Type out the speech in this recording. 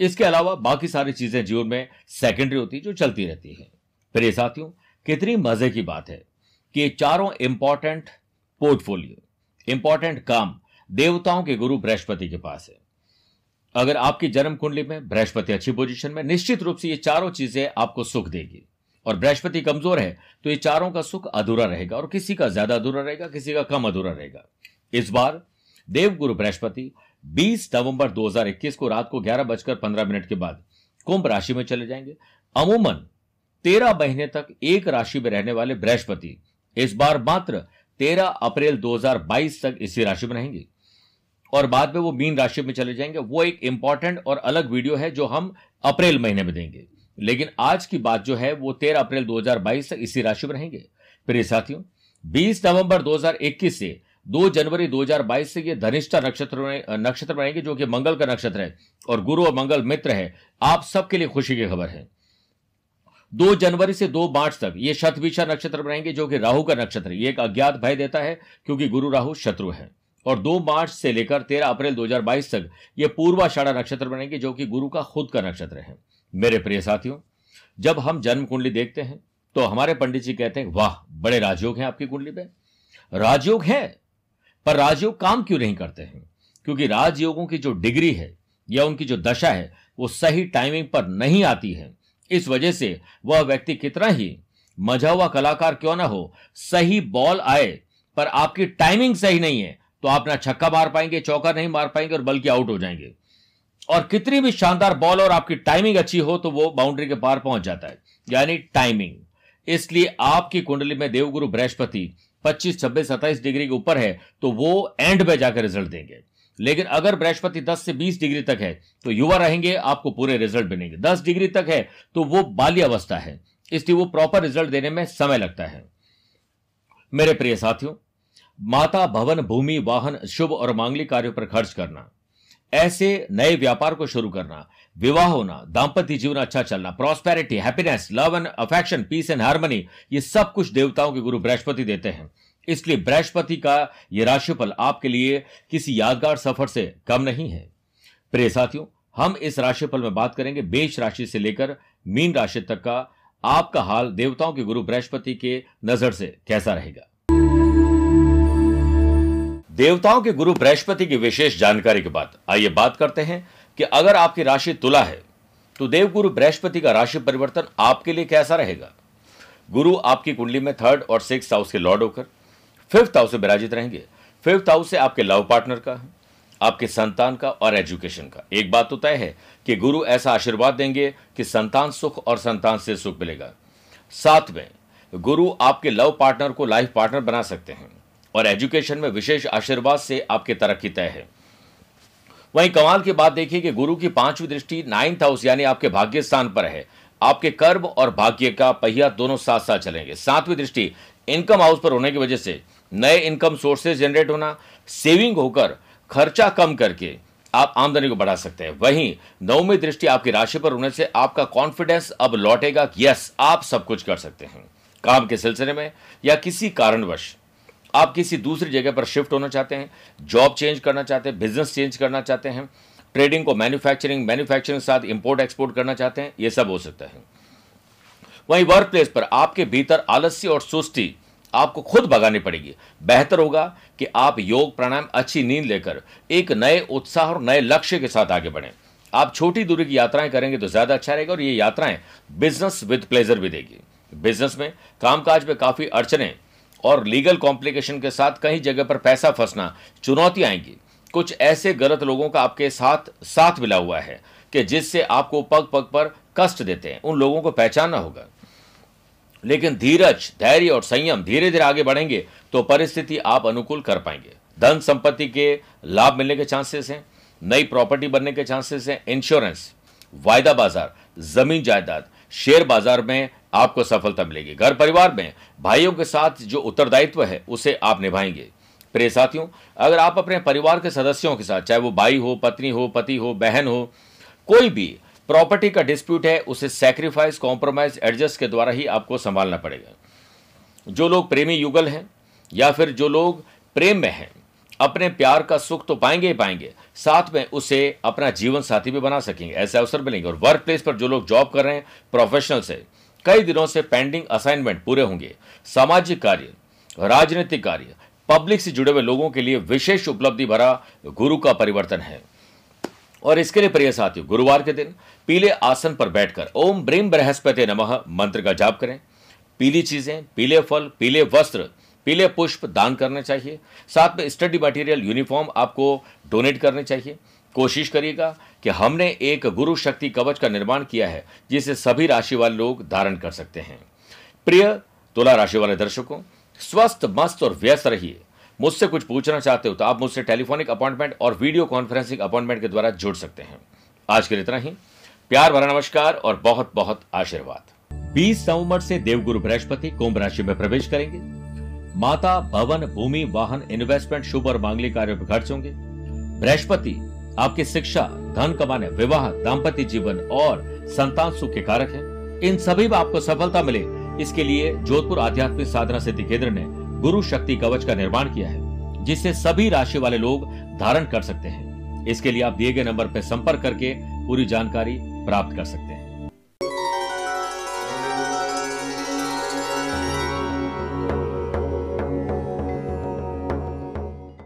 इसके अलावा बाकी सारी चीज़ें जीवन में सेकेंडरी होती जो चलती रहती है। प्रिय साथियों, कितनी मज़े की बात है कि चारों इंपॉर्टेंट पोर्टफोलियो इंपॉर्टेंट काम देवताओं के गुरु बृहस्पति के पास है। अगर आपकी जन्म कुंडली में बृहस्पति अच्छी पोजीशन में, निश्चित रूप से ये चारों चीज़ें आपको सुख देगी। और बृहस्पति कमज़ोर है तो ये चारों का सुख अधूरा रहेगा और किसी का ज़्यादा अधूरा रहेगा, किसी का कम अधूरा रहेगा। इस बार देवगुरु बृहस्पति 20 नवंबर 2021 को रात को ग्यारह बजकर पंद्रह मिनट के बाद कुंभ राशि में चले जाएँगे। अमूमन तेरह महीने तक एक राशि में रहने वाले बृहस्पति इस बार मात्र तेरह अप्रैल 2022 तक इसी राशि में रहेंगे। और बाद में वो मीन राशि में चले जाएँगे। वो एक इंपॉर्टेंट और अलग वीडियो है जो हम अप्रैल महीने में देंगे। लेकिन आज की बात जो है, वो तेरह अप्रैल 2022 तक इसी राशि में रहेंगे। प्रिय साथियों 20 नवंबर 2021 से 2 जनवरी 2022 से ये धनिष्ठा नक्षत्र नक्षत्र बनेंगे जो कि मंगल का नक्षत्र है और गुरु और मंगल मित्र है। आप सबके लिए खुशी की खबर है। दो जनवरी से दो मार्च तक ये शतभिषा नक्षत्र बनाएँगे जो कि राहु का नक्षत्र है। ये एक अज्ञात भय देता है, क्योंकि गुरु राहु शत्रु है। और दो मार्च से लेकर तेरह अप्रैल 2022 तक ये पूर्वाषाढ़ा नक्षत्र बनेंगे जो कि गुरु का खुद का नक्षत्र है। मेरे प्रिय साथियों, जब हम जन्म कुंडली देखते हैं तो हमारे पंडित जी कहते हैं, वाह, बड़े राजयोग हैं आपकी कुंडली में। राजयोग है? पर राजयोग काम क्यों नहीं करते हैं? क्योंकि राजयोगों की जो डिग्री है या उनकी जो दशा है, वो सही टाइमिंग पर नहीं आती है। इस वजह से वह व्यक्ति कितना ही मज़ा हुआ कलाकार क्यों ना हो, सही बॉल आए, पर आपकी टाइमिंग सही नहीं है तो आप ना छक्का मार पाएँगे, चौका नहीं मार पाएँगे और बल्कि आउट हो जाएँगे। और कितनी भी शानदार बॉल और आपकी टाइमिंग अच्छी हो तो वो बाउंड्री के पार पहुँच जाता है। यानी टाइमिंग इसलिए आपकी कुंडली में देवगुरु बृहस्पति 25, 26, 27 डिग्री के ऊपर है तो वो एंड में जाकर रिज़ल्ट देंगे। लेकिन अगर बृहस्पति 10 से 20 डिग्री तक है तो युवा रहेंगे आपको पूरे रिज़ल्ट मिलेंगे। 10 डिग्री तक है तो वो बाल्य अवस्था है। इसलिए वो प्रॉपर रिज़ल्ट देने में समय लगता है। मेरे प्रिय साथियों माता भवन भूमि वाहन शुभ और मांगलिक कार्यों पर खर्च करना। ऐसे नए व्यापार को शुरू करना, विवाह होना दाम्पत्य जीवन अच्छा चलना prosperity happiness love and affection peace and harmony ये सब कुछ देवताओं के गुरु बृहस्पति देते हैं। इसलिए बृहस्पति का यह राशिफल आपके लिए किसी यादगार सफ़र से कम नहीं है। प्रिय साथियों, हम इस राशिफल में बात करेंगे बेश राशि से लेकर मीन राशि तक का, आपका हाल देवताओं के गुरु बृहस्पति के नज़र से कैसा रहेगा। देवताओं के गुरु बृहस्पति की विशेष जानकारी के बाद आइए बात करते हैं कि अगर आपकी राशि तुला है तो देवगुरु बृहस्पति का राशि परिवर्तन आपके लिए कैसा रहेगा? गुरु आपकी कुंडली में थर्ड और सिक्स हाउस के लॉर्ड होकर फिफ्थ हाउस से विराजित रहेंगे। फिफ्थ हाउस से आपके लव पार्टनर का, आपके संतान का और एजुकेशन का। एक बात तो तय है कि गुरु ऐसा आशीर्वाद देंगे कि संतान सुख और संतान से सुख मिलेगा। साथ में गुरु आपके लव पार्टनर को लाइफ पार्टनर बना सकते हैं। और एजुकेशन में विशेष आशीर्वाद से आपकी तरक्की तय है। वहीं कमाल की बात देखिए कि गुरु की पांचवी दृष्टि नाइन्थ हाउस यानी आपके भाग्य स्थान पर है। आपके कर्म और भाग्य का पहिया दोनों साथ साथ चलेंगे। सातवीं दृष्टि इनकम हाउस पर होने की वजह से नए इनकम सोर्सेज जनरेट होना सेविंग होकर खर्चा कम करके आप आमदनी को बढ़ा सकते हैं। वहीं नौवीं दृष्टि आपकी राशि पर होने से आपका कॉन्फिडेंस अब लौटेगा। यस आप सब कुछ कर सकते हैं। काम के सिलसिले में या किसी कारणवश आप किसी दूसरी जगह पर शिफ्ट होना चाहते हैं जॉब चेंज करना चाहते हैं बिज़नेस चेंज करना चाहते हैं ट्रेडिंग को मैन्युफैक्चरिंग मैन्युफैक्चरिंग के साथ इंपोर्ट एक्सपोर्ट करना चाहते हैं, ये सब हो सकता है। वहीं वर्क प्लेस पर आपके भीतर आलस्य और सुस्ती आपको खुद भगानी पड़ेगी। बेहतर होगा कि आप योग, प्राणायाम, अच्छी नींद लेकर एक नए उत्साह और नए लक्ष्य के साथ आगे बढ़ें। आप छोटी दूरी की यात्राएँ करेंगे तो ज़्यादा अच्छा रहेगा और ये यात्राएँ बिज़नेस विद प्लेजर भी देगी। बिज़नेस में, कामकाज में काफ़ी अड़चने और लीगल कॉम्प्लिकेशन के साथ कहीं जगह पर पैसा फंसना चुनौती आएँगी। कुछ ऐसे गलत लोगों का आपके साथ साथ मिला हुआ है कि जिससे आपको पग पग पर कष्ट देते हैं। उन लोगों को पहचानना होगा। लेकिन धीरज, धैर्य और संयम धीरे धीरे आगे बढ़ेंगे तो परिस्थिति आप अनुकूल कर पाएँगे। धन संपत्ति के लाभ मिलने के चांसेस हैं, नई प्रॉपर्टी बनने के चांसेस हैं इंश्योरेंस वायदा बाज़ार, ज़मीन जायदाद शेयर बाज़ार में आपको सफलता मिलेगी। घर परिवार में भाइयों के साथ जो उत्तरदायित्व है, उसे आप निभाएँगे। प्रिय साथियों, अगर आप अपने परिवार के सदस्यों के साथ, चाहे वो भाई हो, पत्नी हो, पति हो, बहन हो, कोई भी प्रॉपर्टी का डिस्प्यूट है, उसे सेक्रीफाइस कॉम्प्रोमाइज एडजस्ट के द्वारा ही आपको संभालना पड़ेगा। जो लोग प्रेमी युगल हैं, या फिर जो लोग प्रेम में हैं, अपने प्यार का सुख तो पाएँगे ही पाएँगे, साथ में उसे अपना जीवन साथी भी बना सकेंगे। ऐसे अवसर मिलेंगे और वर्क प्लेस पर जो लोग जॉब कर रहे हैं प्रोफेशनल से कई दिनों से पेंडिंग असाइनमेंट पूरे होंगे। सामाजिक कार्य, राजनीतिक कार्य पब्लिक से जुड़े हुए लोगों के लिए विशेष उपलब्धि भरा गुरु का परिवर्तन है। और इसके लिए प्रिय साथियों, गुरुवार के दिन पीले आसन पर बैठकर ओम ब्रीम बृहस्पति नमः मंत्र का जाप करें। पीली चीज़ें, पीले फल, पीले वस्त्र, पीले पुष्प दान करने चाहिए। साथ में स्टडी मटेरियल यूनिफॉर्म आपको डोनेट करने चाहिए। कोशिश करिएगा कि हमने एक गुरु शक्ति कवच का निर्माण किया है, जिसे सभी राशि वाले लोग धारण कर सकते हैं। प्रिय तुला राशि वाले दर्शकों, स्वस्थ, मस्त और व्यस्त रहिए। मुझसे कुछ पूछना चाहते हो तो आप मुझसे टेलीफोनिक अपॉइंटमेंट और वीडियो कॉन्फ्रेंसिंग अपॉइंटमेंट के द्वारा जुड़ सकते हैं। आज के लिए इतना ही। प्यार भरा नमस्कार और बहुत बहुत आशीर्वाद। 20 नवंबर से देवगुरु बृहस्पति कुंभ राशि में प्रवेश करेंगे। माता भवन, भूमि, वाहन इन्वेस्टमेंट शुभ और मांगलिक कार्यों पर खर्च होंगे। बृहस्पति आपकी शिक्षा, धन कमाने, विवाह दाम्पत्य जीवन और संतान सुख के कारक है। इन सभी में आपको सफलता मिले। इसके लिए जोधपुर आध्यात्मिक साधना सिद्धि केंद्र ने गुरु शक्ति कवच का निर्माण किया है जिसे सभी राशि वाले लोग धारण कर सकते हैं। इसके लिए आप दिए गए नंबर पर संपर्क करके पूरी जानकारी प्राप्त कर सकते हैं।